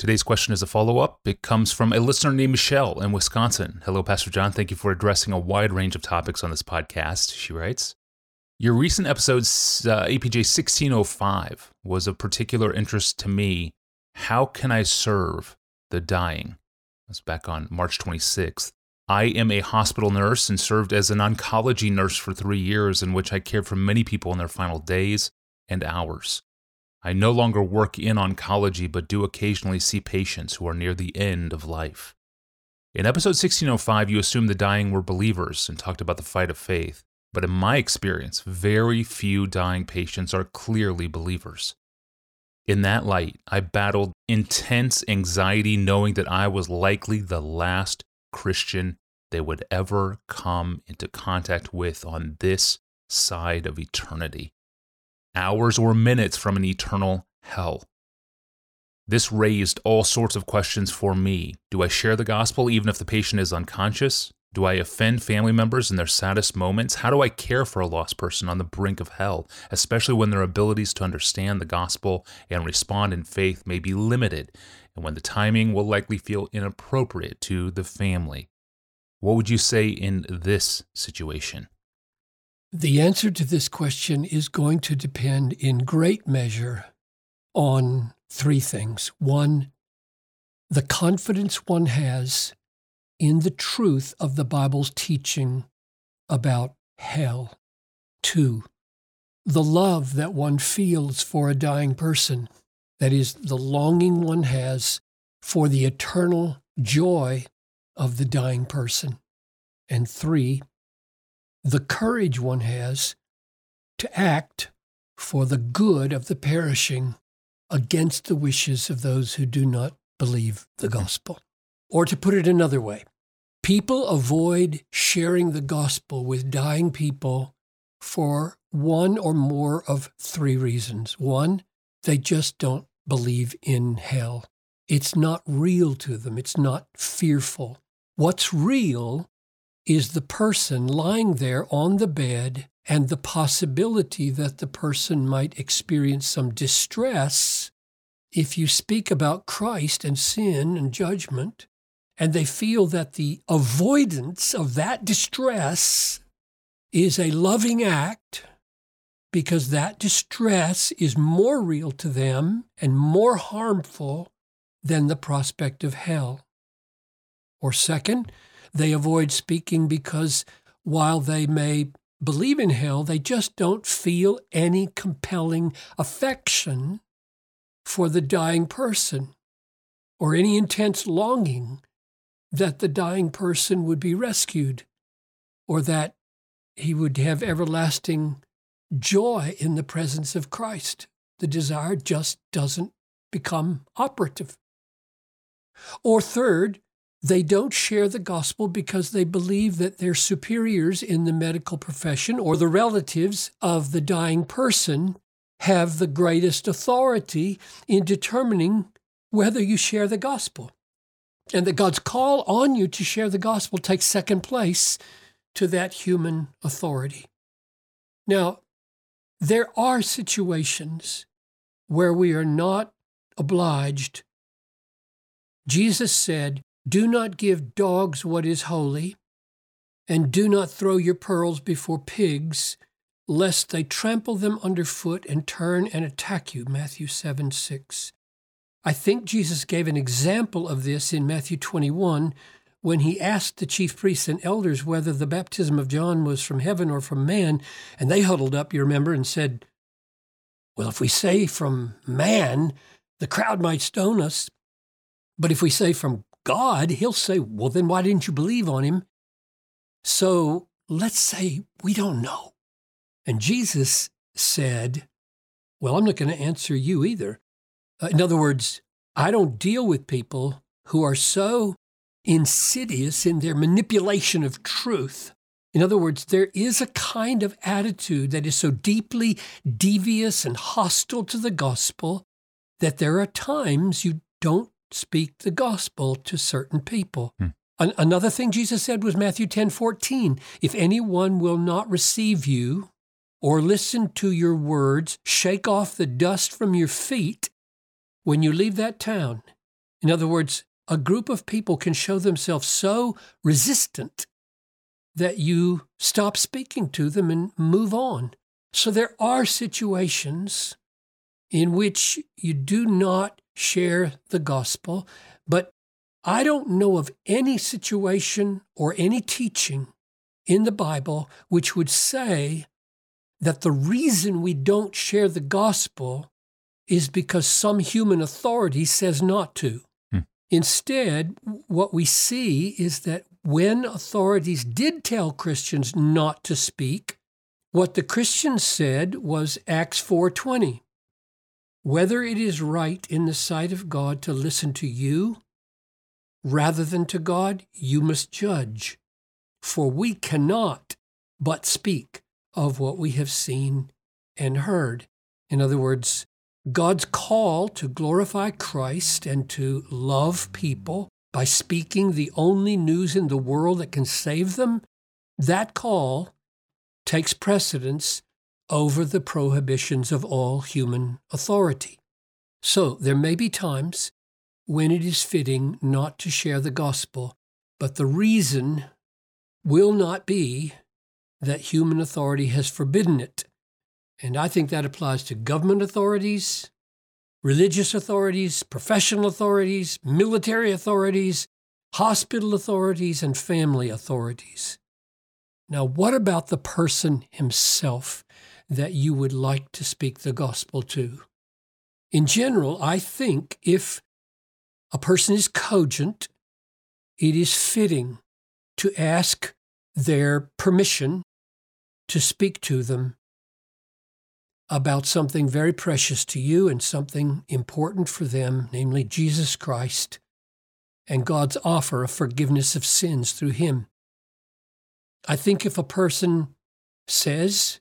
Today's question is a follow up. It comes from a listener named Michelle in Wisconsin. Hello, Pastor John. Thank you for addressing a wide range of topics on this podcast. She writes Your recent episode, uh, APJ 1605, was of particular interest to me. How can I serve the dying? That's back on March 26th. I am a hospital nurse and served as an oncology nurse for three years, in which I cared for many people in their final days and hours. I no longer work in oncology, but do occasionally see patients who are near the end of life. In episode 1605, you assumed the dying were believers and talked about the fight of faith. But in my experience, very few dying patients are clearly believers. In that light, I battled intense anxiety knowing that I was likely the last Christian they would ever come into contact with on this side of eternity. Hours or minutes from an eternal hell. This raised all sorts of questions for me. Do I share the gospel even if the patient is unconscious? Do I offend family members in their saddest moments? How do I care for a lost person on the brink of hell, especially when their abilities to understand the gospel and respond in faith may be limited, and when the timing will likely feel inappropriate to the family? What would you say in this situation? The answer to this question is going to depend in great measure on three things. One, the confidence one has in the truth of the Bible's teaching about hell. Two, the love that one feels for a dying person, that is, the longing one has for the eternal joy of the dying person. And three, the courage one has to act for the good of the perishing against the wishes of those who do not believe the gospel. Or to put it another way, people avoid sharing the gospel with dying people for one or more of three reasons. One, they just don't believe in hell. It's not real to them, it's not fearful. What's real is the person lying there on the bed and the possibility that the person might experience some distress if you speak about Christ and sin and judgment, and they feel that the avoidance of that distress is a loving act because that distress is more real to them and more harmful than the prospect of hell. Or, second, they avoid speaking because while they may believe in hell, they just don't feel any compelling affection for the dying person or any intense longing that the dying person would be rescued or that he would have everlasting joy in the presence of Christ. The desire just doesn't become operative. Or third, they don't share the gospel because they believe that their superiors in the medical profession or the relatives of the dying person have the greatest authority in determining whether you share the gospel. And that God's call on you to share the gospel takes second place to that human authority. Now, there are situations where we are not obliged. Jesus said, do not give dogs what is holy, and do not throw your pearls before pigs, lest they trample them underfoot and turn and attack you. Matthew 7 6. I think Jesus gave an example of this in Matthew 21 when he asked the chief priests and elders whether the baptism of John was from heaven or from man. And they huddled up, you remember, and said, Well, if we say from man, the crowd might stone us. But if we say from God, he'll say, Well, then why didn't you believe on him? So let's say we don't know. And Jesus said, Well, I'm not going to answer you either. Uh, in other words, I don't deal with people who are so insidious in their manipulation of truth. In other words, there is a kind of attitude that is so deeply devious and hostile to the gospel that there are times you don't speak the gospel to certain people. Hmm. An- another thing Jesus said was Matthew 10 14. If anyone will not receive you or listen to your words, shake off the dust from your feet when you leave that town In other words, a group of people can show themselves so resistant that you stop speaking to them and move on. So there are situations in which you do not share the gospel, but I don't know of any situation or any teaching in the Bible which would say that the reason we don't share the gospel is because some human authority says not to. Hmm. Instead, what we see is that when authorities did tell Christians not to speak, what the Christians said was Acts 4:20. Whether it is right in the sight of God to listen to you rather than to God, you must judge. For we cannot but speak of what we have seen and heard. In other words, God's call to glorify Christ and to love people by speaking the only news in the world that can save them, that call takes precedence over the prohibitions of all human authority. So there may be times when it is fitting not to share the gospel, but the reason will not be that human authority has forbidden it. And I think that applies to government authorities, religious authorities, professional authorities, military authorities, hospital authorities, and family authorities. Now, what about the person himself that you would like to speak the gospel to? In general, I think if a person is cogent, it is fitting to ask their permission to speak to them about something very precious to you and something important for them, namely Jesus Christ and God's offer of forgiveness of sins through Him. I think if a person says,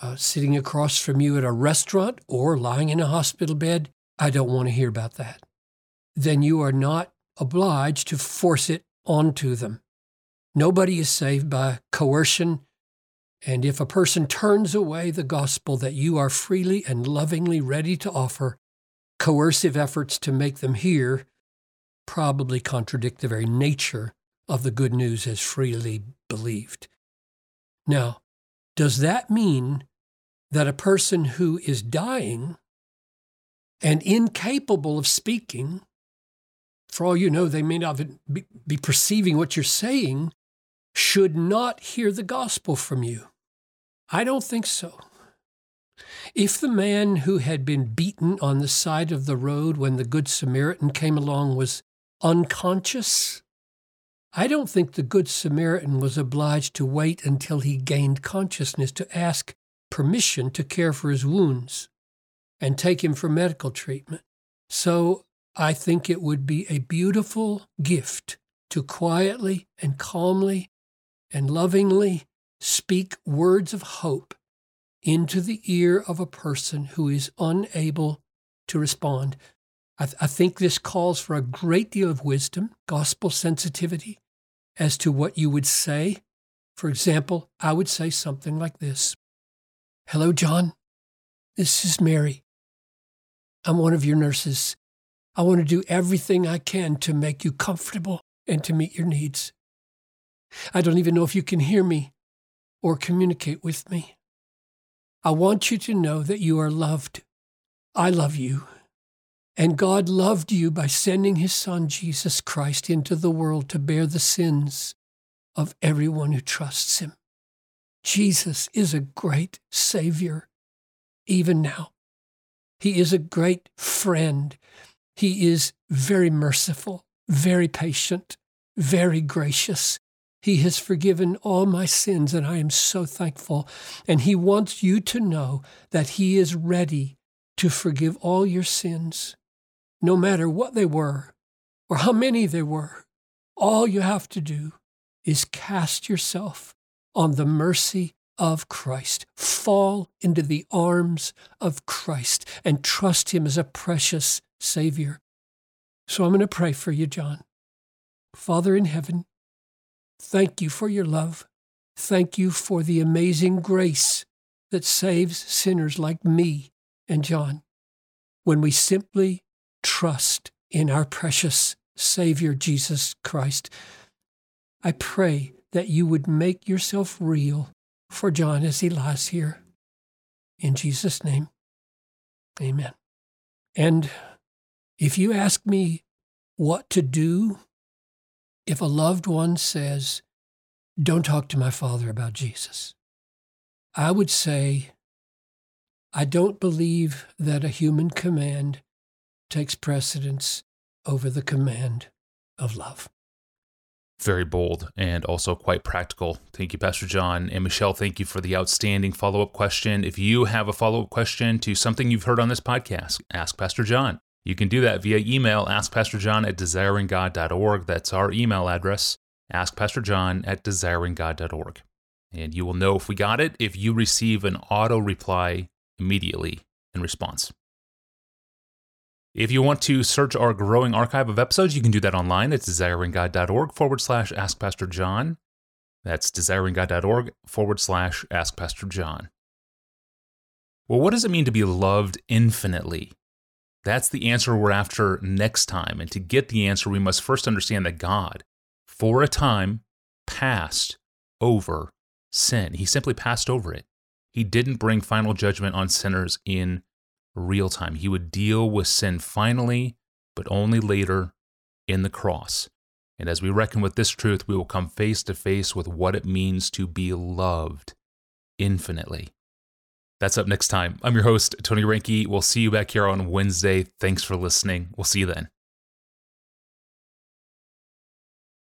uh, sitting across from you at a restaurant or lying in a hospital bed, I don't want to hear about that, then you are not obliged to force it onto them. Nobody is saved by coercion and if a person turns away the gospel that you are freely and lovingly ready to offer, coercive efforts to make them hear probably contradict the very nature of the good news as freely believed. Now, does that mean that a person who is dying and incapable of speaking, for all you know, they may not be perceiving what you're saying, should not hear the gospel from you? I don't think so. If the man who had been beaten on the side of the road when the Good Samaritan came along was unconscious, I don't think the Good Samaritan was obliged to wait until he gained consciousness to ask permission to care for his wounds and take him for medical treatment. So I think it would be a beautiful gift to quietly and calmly and lovingly speak words of hope into the ear of a person who is unable to respond. I, th- I, think this calls for a great deal of wisdom, gospel sensitivity as to what you would say. For example, I would say something like this Hello, John. This is Mary. I'm one of your nurses. I want to do everything I can to make you comfortable and to meet your needs. I don't even know if you can hear me or communicate with me. I want you to know that you are loved. I love you. And God loved you by sending his son, Jesus Christ, into the world to bear the sins of everyone who trusts him. Jesus is a great Savior, even now. He is a great friend. He is very merciful, very patient, very gracious. He has forgiven all my sins, and I am so thankful. And He wants you to know that He is ready to forgive all your sins, no matter what they were or how many they were. All you have to do is cast yourself on the mercy of Christ. Fall into the arms of Christ and trust Him as a precious Savior. So I'm going to pray for you, John. Father in heaven, Thank you for your love. Thank you for the amazing grace that saves sinners like me and John when we simply trust in our precious Savior Jesus Christ. I pray that you would make yourself real for John as he lies here. In Jesus' name, amen. And if you ask me what to do if a loved one says, Don't talk to my father about Jesus, I would say, I don't believe that a human command takes precedence over the command of love. Very bold and also quite practical. Thank you, Pastor John. And Michelle, thank you for the outstanding follow up question. If you have a follow up question to something you've heard on this podcast, ask Pastor John. You can do that via email, askpastorjohn at desiringgod.org. That's our email address, askpastorjohn at desiringgod.org. And you will know if we got it if you receive an auto reply immediately in response. If you want to search our growing archive of episodes, you can do that online at desiringgod.org forward slash Ask Pastor John. That's desiringgod.org forward slash Ask Pastor John. Well, what does it mean to be loved infinitely? That's the answer we're after next time. And to get the answer, we must first understand that God, for a time, passed over sin. He simply passed over it. He didn't bring final judgment on sinners in real time. He would deal with sin finally, but only later in the cross. And as we reckon with this truth, we will come face to face with what it means to be loved infinitely. That's up next time. I'm your host, Tony Reinke. We'll see you back here on Wednesday. Thanks for listening. We'll see you then.